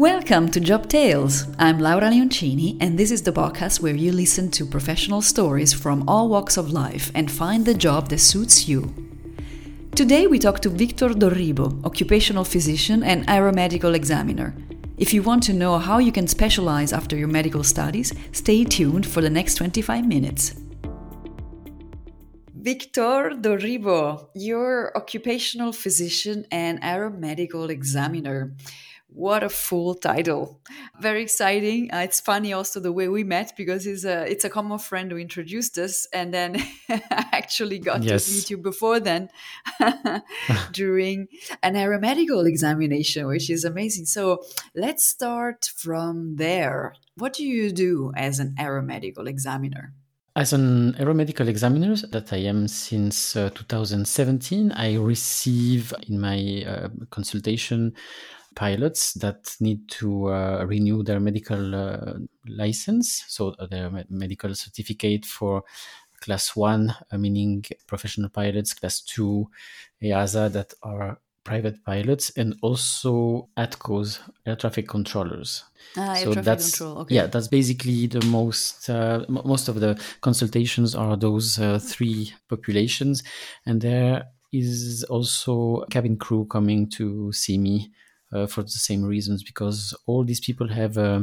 Welcome to Job Tales. I'm Laura Leoncini, and this is the podcast where you listen to professional stories from all walks of life and find the job that suits you. Today we talk to Victor Dorribo, occupational physician and aeromedical examiner. If you want to know how you can specialize after your medical studies, stay tuned for the next 25 minutes. Victor Dorribo, you're occupational physician and aeromedical examiner. What a full title! Very exciting. Uh, it's funny also the way we met because it's a it's a common friend who introduced us, and then actually got yes. to meet you before then during an aeromedical examination, which is amazing. So let's start from there. What do you do as an aeromedical examiner? As an aeromedical examiner that I am since uh, 2017, I receive in my uh, consultation pilots that need to uh, renew their medical uh, license, so uh, their medical certificate for class one, uh, meaning professional pilots, class two, EASA that are private pilots, and also ATCOs, air traffic controllers. Ah, so that's control. Okay. yeah, that's basically the most uh, m- most of the consultations are those uh, three populations, and there is also cabin crew coming to see me uh, for the same reasons because all these people have uh,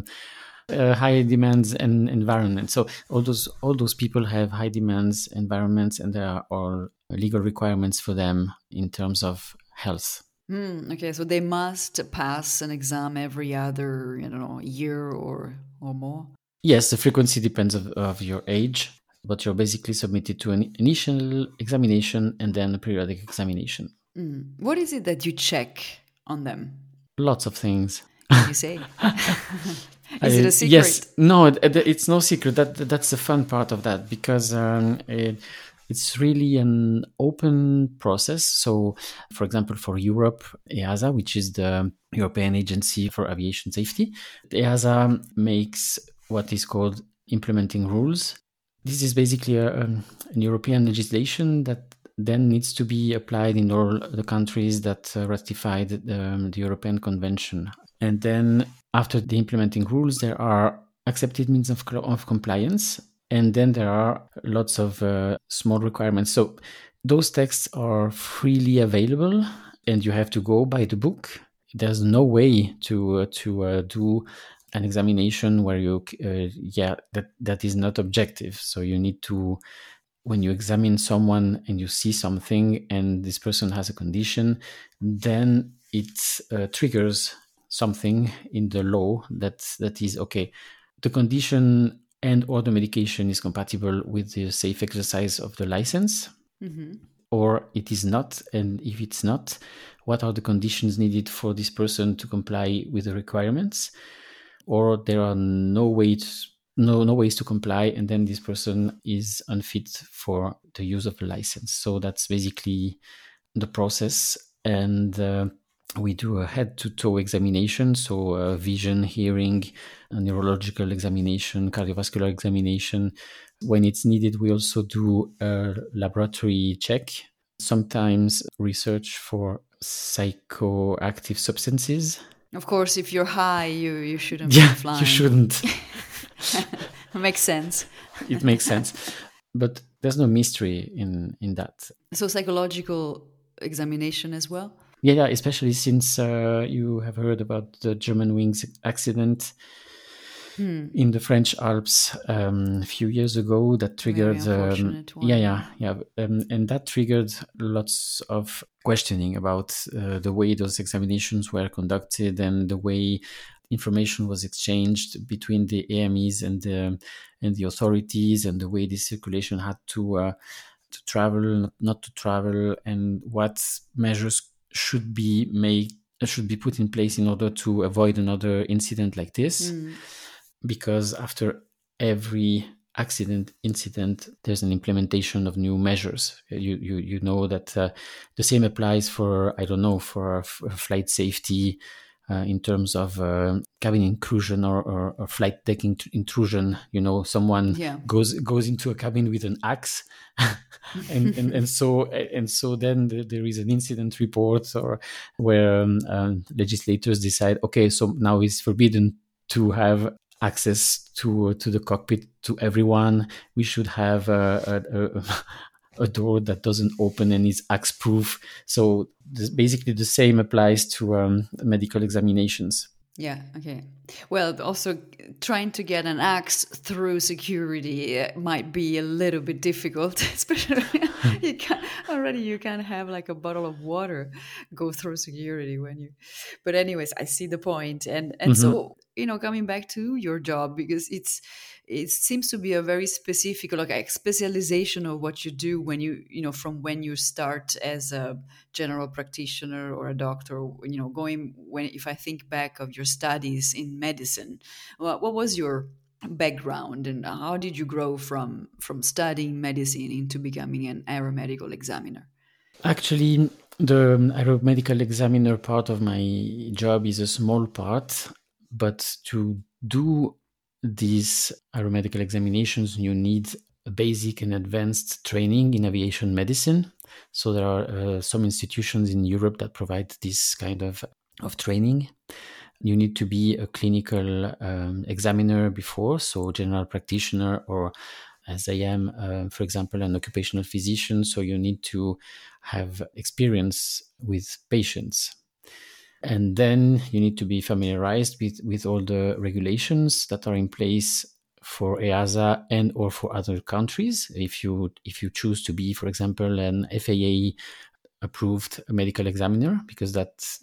uh, high demands and environment. So all those all those people have high demands environments, and there are all legal requirements for them in terms of health. Mm, okay, so they must pass an exam every other, you know, year or or more. Yes, the frequency depends of, of your age, but you're basically submitted to an initial examination and then a periodic examination. Mm. What is it that you check on them? Lots of things. you say? Is it a secret? Yes, no, it's no secret. That that's the fun part of that because um, it, it's really an open process. So, for example, for Europe, EASA, which is the European Agency for Aviation Safety, EASA makes what is called implementing rules. This is basically a, um, an European legislation that then needs to be applied in all the countries that uh, ratified the, um, the European Convention. And then after the implementing rules, there are accepted means of, of compliance. And then there are lots of uh, small requirements. So those texts are freely available and you have to go by the book. There's no way to uh, to uh, do an examination where you uh, yeah that that is not objective. So you need to when you examine someone and you see something and this person has a condition, then it uh, triggers something in the law that that is okay. The condition and or the medication is compatible with the safe exercise of the license, mm-hmm. or it is not. And if it's not, what are the conditions needed for this person to comply with the requirements? Or there are no ways no no ways to comply and then this person is unfit for the use of a license. So that's basically the process. And uh, we do a head to toe examination so uh, vision hearing neurological examination cardiovascular examination. When it's needed we also do a laboratory check sometimes research for psychoactive substances. Of course if you're high you you shouldn't yeah, you shouldn't makes sense. it makes sense. But there's no mystery in in that. So psychological examination as well. Yeah, yeah. Especially since uh, you have heard about the Germanwings accident hmm. in the French Alps um, a few years ago, that triggered. Um, yeah, yeah, yeah, um, and that triggered lots of questioning about uh, the way those examinations were conducted and the way information was exchanged between the AMEs and the and the authorities, and the way this circulation had to uh, to travel, not to travel, and what measures should be made should be put in place in order to avoid another incident like this. Mm. Because after every accident incident there's an implementation of new measures you you you know that uh, the same applies for i don't know for, for flight safety uh, in terms of uh, cabin intrusion or, or, or, flight deck intrusion. You know, someone yeah. goes goes into a cabin with an axe, and, and, and so and so then the, there is an incident report or where um, uh, legislators decide, okay, so now it's forbidden to have access to to the cockpit to everyone. We should have a, a, a a door that doesn't open and is axe proof. So this, basically, the same applies to um, medical examinations. Yeah. Okay. Well, also trying to get an axe through security uh, might be a little bit difficult, especially you can already you can't have like a bottle of water go through security when you. But anyways, I see the point, and and mm-hmm. so you know, coming back to your job because it's it seems to be a very specific like a specialization of what you do when you you know from when you start as a general practitioner or a doctor you know going when if i think back of your studies in medicine what, what was your background and how did you grow from from studying medicine into becoming an aeromedical examiner? Actually the aeromedical examiner part of my job is a small part but to do these aeromedical examinations, you need basic and advanced training in aviation medicine. So there are uh, some institutions in Europe that provide this kind of, of training. You need to be a clinical um, examiner before, so general practitioner, or as I am, uh, for example, an occupational physician. So you need to have experience with patients and then you need to be familiarized with, with all the regulations that are in place for EASA and or for other countries. If you if you choose to be, for example, an FAA approved medical examiner, because that's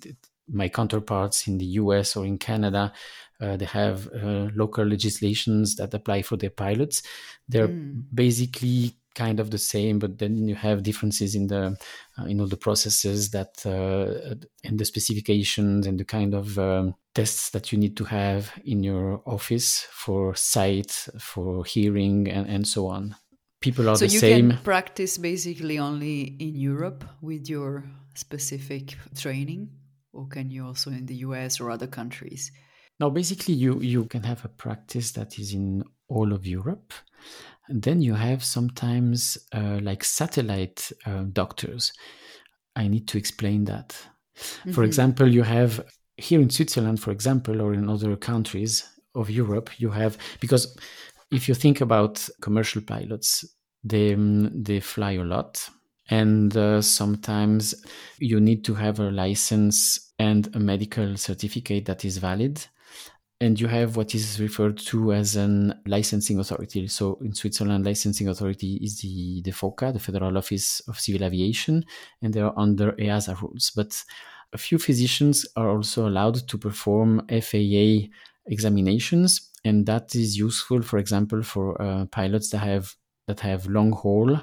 my counterparts in the US or in Canada, uh, they have uh, local legislations that apply for their pilots. They're mm. basically kind of the same, but then you have differences in the uh, in all the processes that uh, and the specifications and the kind of um, tests that you need to have in your office for sight, for hearing, and, and so on. People are so the same. So you can practice basically only in Europe with your specific training, or can you also in the US or other countries? Now, basically, you you can have a practice that is in all of Europe and then you have sometimes uh, like satellite uh, doctors. I need to explain that. Mm-hmm. For example, you have here in Switzerland, for example, or in other countries of Europe, you have because if you think about commercial pilots, they they fly a lot, and uh, sometimes you need to have a license and a medical certificate that is valid and you have what is referred to as an licensing authority. So in Switzerland, licensing authority is the, the FOCA, the Federal Office of Civil Aviation, and they are under EASA rules. But a few physicians are also allowed to perform FAA examinations, and that is useful, for example, for uh, pilots that have that have long haul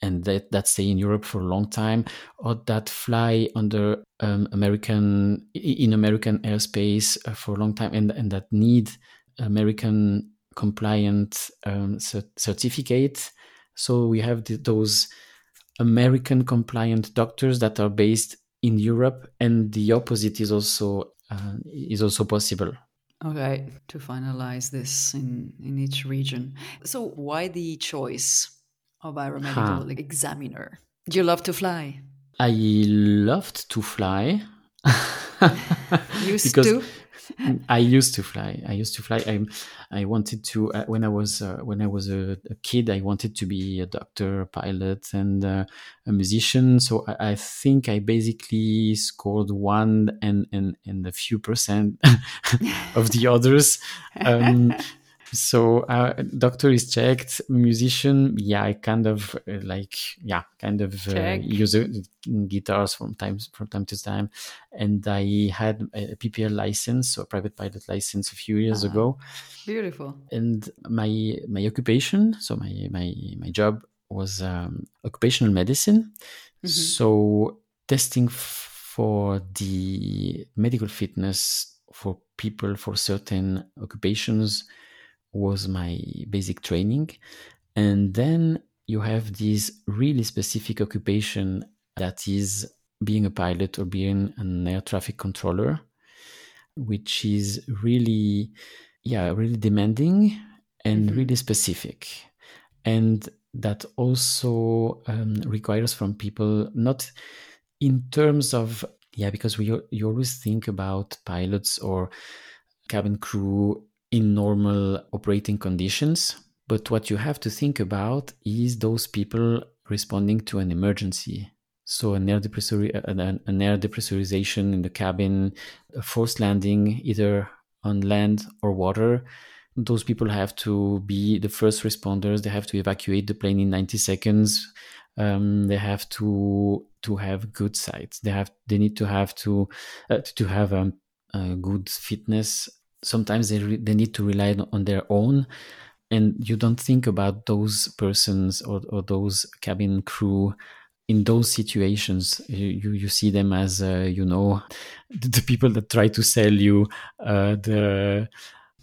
and that, that stay in Europe for a long time, or that fly under um, American in American airspace uh, for a long time, and and that need American compliant um, certificate. So we have the, those American compliant doctors that are based in Europe, and the opposite is also uh, is also possible. Okay, to finalize this in in each region. So why the choice of aeromedical huh. examiner. Do you love to fly? I loved to fly. used because to? I used to fly. I used to fly. I I wanted to uh, when I was uh, when I was a, a, kid. I wanted to be a doctor, a pilot, and uh, a musician. So I, I, think I basically scored one and and and a few percent of the others. Um, so uh, doctor is checked musician yeah i kind of uh, like yeah kind of uh, use guitars from time from time to time and i had a ppl license so a private pilot license a few years uh-huh. ago beautiful and my my occupation so my my my job was um, occupational medicine mm-hmm. so testing for the medical fitness for people for certain occupations was my basic training. And then you have this really specific occupation that is being a pilot or being an air traffic controller. which is really, yeah, really demanding and mm-hmm. really specific. And that also um, requires from people not in terms of yeah because we you always think about pilots or cabin crew in normal operating conditions but what you have to think about is those people responding to an emergency. So an air, depressuri- an, an air depressurization in the cabin a forced landing either on land or water those people have to be the first responders. They have to evacuate the plane in 90 seconds. Um, they have to to have good sights. They have they need to have to uh, to have um, a good fitness sometimes they, re- they need to rely on their own and you don't think about those persons or, or those cabin crew in those situations you you see them as uh, you know the, the, people that try to sell you uh, the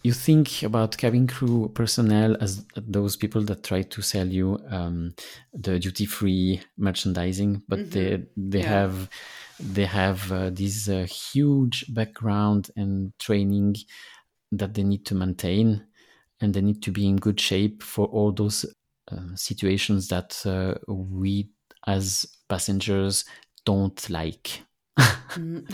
you think about cabin crew personnel as those people that try to sell you um, the duty free merchandising, but mm-hmm. they they yeah. have they have uh, this uh, huge background and training that they need to maintain, and they need to be in good shape for all those uh, situations that uh, we as passengers don't like. Mm.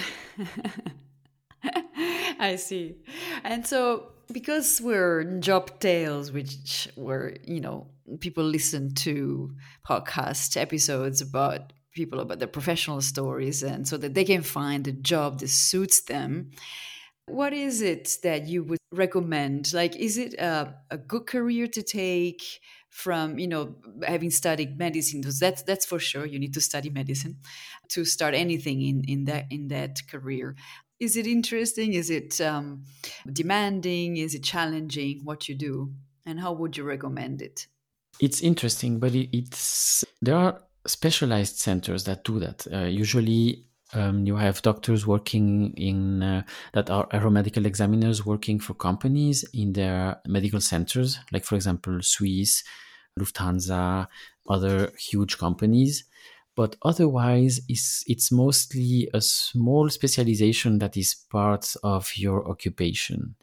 I see. And so because we're job tales which were you know people listen to podcast episodes about people about their professional stories and so that they can find a job that suits them what is it that you would recommend like is it a, a good career to take from you know having studied medicine because that's that's for sure you need to study medicine to start anything in in that in that career is it interesting? Is it um, demanding? Is it challenging what you do? And how would you recommend it? It's interesting, but it, it's there are specialized centers that do that. Uh, usually, um, you have doctors working in uh, that are aeromedical examiners working for companies in their medical centers, like for example, Swiss, Lufthansa, other huge companies but otherwise it's, it's mostly a small specialization that is part of your occupation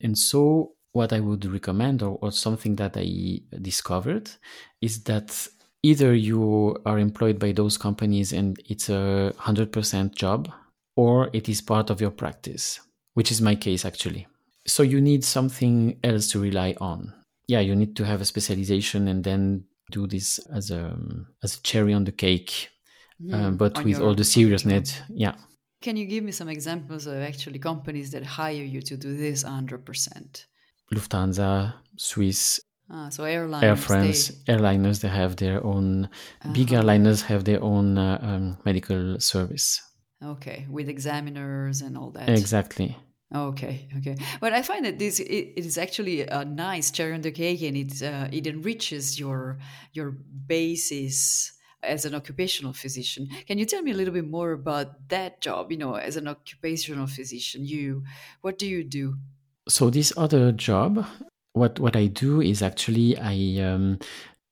and so what i would recommend or, or something that i discovered is that either you are employed by those companies and it's a 100% job or it is part of your practice which is my case actually so you need something else to rely on yeah you need to have a specialization and then do this as a as a cherry on the cake, mm, uh, but with all the seriousness. Yeah. Can you give me some examples of actually companies that hire you to do this 100%? Lufthansa, Swiss, Ah, so airlines, Air France, they... airliners, they have their own. Uh-huh. Big airliners have their own uh, um, medical service. Okay, with examiners and all that. Exactly. Okay, okay. But I find that this it, it is actually a nice cherry on the cake, and it uh, it enriches your your basis as an occupational physician. Can you tell me a little bit more about that job? You know, as an occupational physician, you what do you do? So this other job, what what I do is actually I um,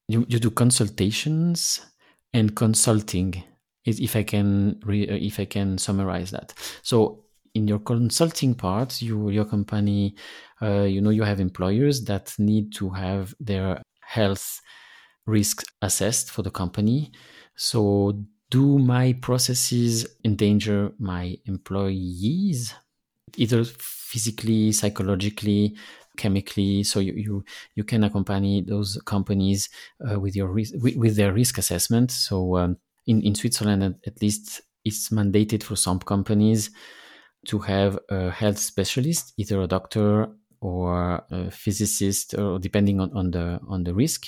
you you do consultations and consulting. Is if I can re, if I can summarize that, so in your consulting part, you your company, uh, you know, you have employers that need to have their health risks assessed for the company. So, do my processes endanger my employees, either physically, psychologically, chemically? So you you, you can accompany those companies uh, with your with, with, their risk assessment. So um, in in Switzerland, at least, it's mandated for some companies to have a health specialist, either a doctor or a physicist, or depending on, on the on the risk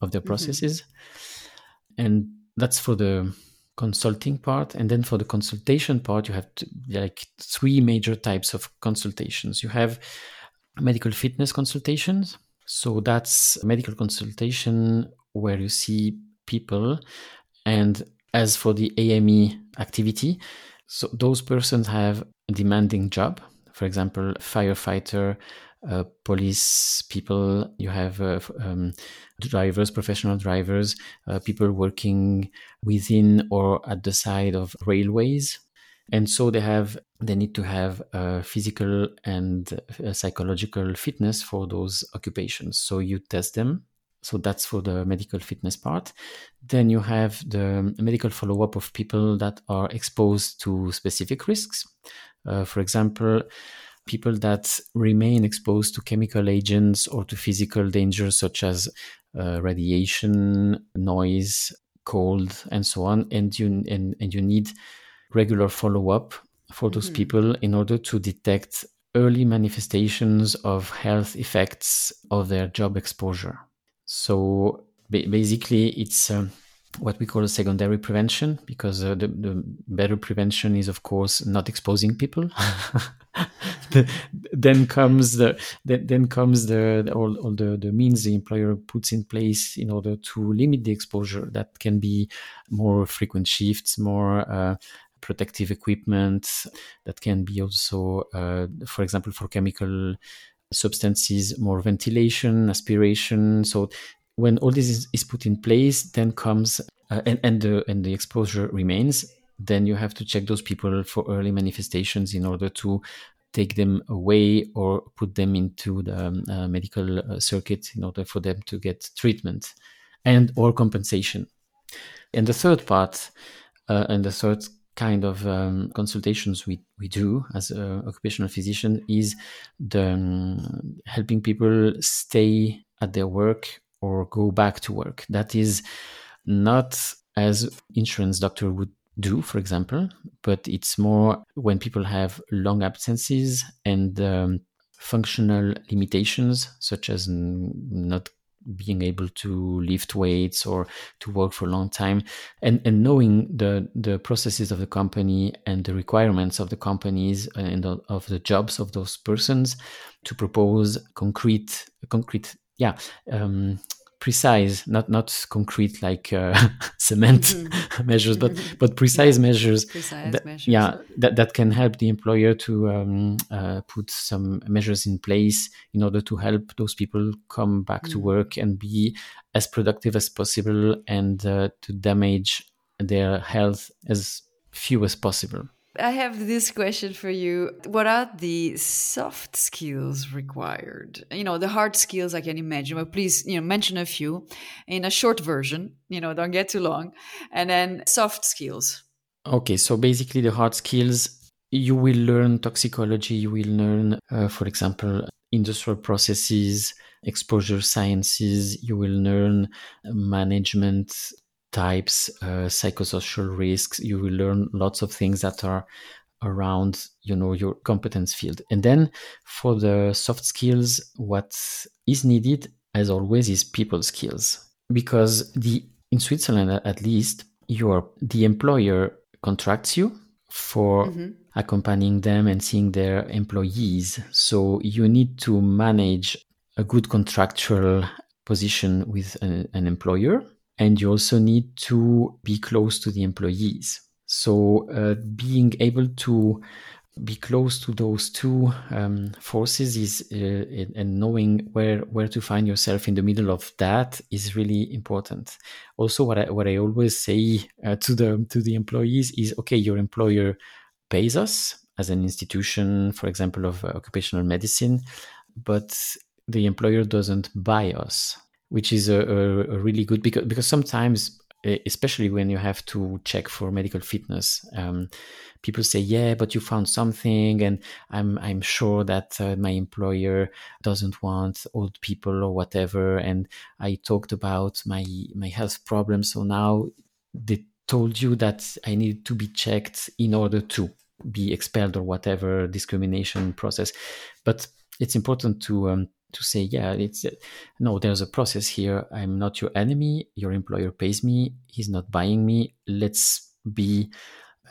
of the mm-hmm. processes. Mm-hmm. And that's for the consulting part. And then for the consultation part, you have to, like three major types of consultations. You have medical fitness consultations. So that's medical consultation where you see people. And as for the AME activity, so those persons have a demanding job. For example, firefighter, uh, police people, you have uh, um, drivers, professional drivers, uh, people working within or at the side of railways. And so they have they need to have a physical and psychological fitness for those occupations. So you test them. So that's for the medical fitness part. Then you have the medical follow-up of people that are exposed to specific risks. Uh, for example people that remain exposed to chemical agents or to physical dangers such as uh, radiation noise cold and so on. And you and, and you need regular follow-up for those mm-hmm. people in order to detect early manifestations of health effects of their job exposure. So ba- basically it's um, what we call a secondary prevention because uh, the, the better prevention is of course not exposing people. Then comes the then, then comes the, the all, all the, the means the employer puts in place in order to limit the exposure. That can be more frequent shifts more uh, protective equipment that can be also uh, for example for chemical substances more ventilation aspiration. So when all this is, is put in place then comes uh, and, and the and the exposure remains then you have to check those people for early manifestations in order to take them away or put them into the um, uh, medical uh, circuit in order for them to get treatment and or compensation. And the third part uh, and the third kind of um, consultations we, we do as an occupational physician is the um, helping people stay at their work or go back to work. That is not as insurance doctor would do, for example, but it's more when people have long absences and um, functional limitations, such as not being able to lift weights or to work for a long time. And, and knowing the, the processes of the company and the requirements of the companies and of the jobs of those persons to propose concrete concrete yeah um, precise, not not concrete like uh, cement mm-hmm. measures, but mm-hmm. but precise yeah. measures. Precise that, measures. Yeah, that that can help the employer to um, uh, put some measures in place in order to help those people come back mm-hmm. to work and be as productive as possible and uh, to damage their health as few as possible. I have this question for you. What are the soft skills required? You know, the hard skills I can imagine, but please, you know, mention a few in a short version, you know, don't get too long. And then soft skills. Okay, so basically the hard skills, you will learn toxicology, you will learn, uh, for example, industrial processes, exposure sciences, you will learn management types, uh, psychosocial risks. You will learn lots of things that are around you know your competence field and then for the soft skills what is needed as always is people skills because the in switzerland at least your the employer contracts you for mm-hmm. accompanying them and seeing their employees so you need to manage a good contractual position with an, an employer and you also need to be close to the employees. So uh, being able to be close to those two um, forces is uh, and knowing where where to find yourself in the middle of that is really important. Also, what I what I always say uh, to the to the employees is okay, your employer pays us as an institution, for example, of uh, occupational medicine, but the employer doesn't buy us which is a, a, a really good because because sometimes especially when you have to check for medical fitness um, people say yeah but you found something and i'm i'm sure that uh, my employer doesn't want old people or whatever. And i talked about my my health problems so now they told you that i need to be checked in order to be expelled or whatever discrimination process. But it's important to um, to say, yeah, it's no, there's a process here. I'm not your enemy. Your employer pays me. He's not buying me. Let's be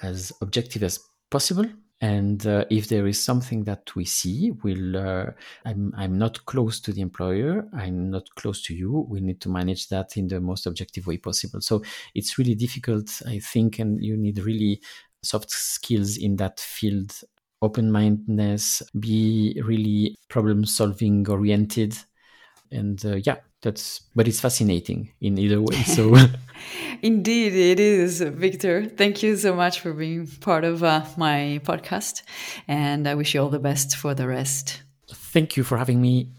as objective as possible. And uh, if there is something that we see, we'll. Uh, I'm I'm not close to the employer. I'm not close to you. We need to manage that in the most objective way possible. So it's really difficult, I think, and you need really soft skills in that field open mindedness, be really problem solving oriented. And uh, yeah, that's but it's fascinating in either way so. Indeed it is victor. Thank you so much for being part of uh, my podcast and i wish you all the best for the rest. Thank you for having me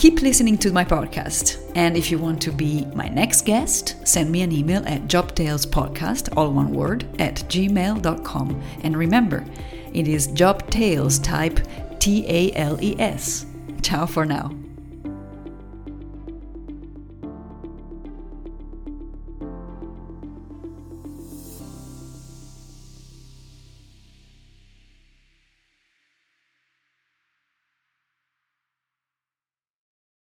Keep listening to my podcast. And if you want to be my next guest, send me an email at jobtalespodcast, all one word, at gmail.com. And remember, it is Job Tales type T A L E S. Ciao for now.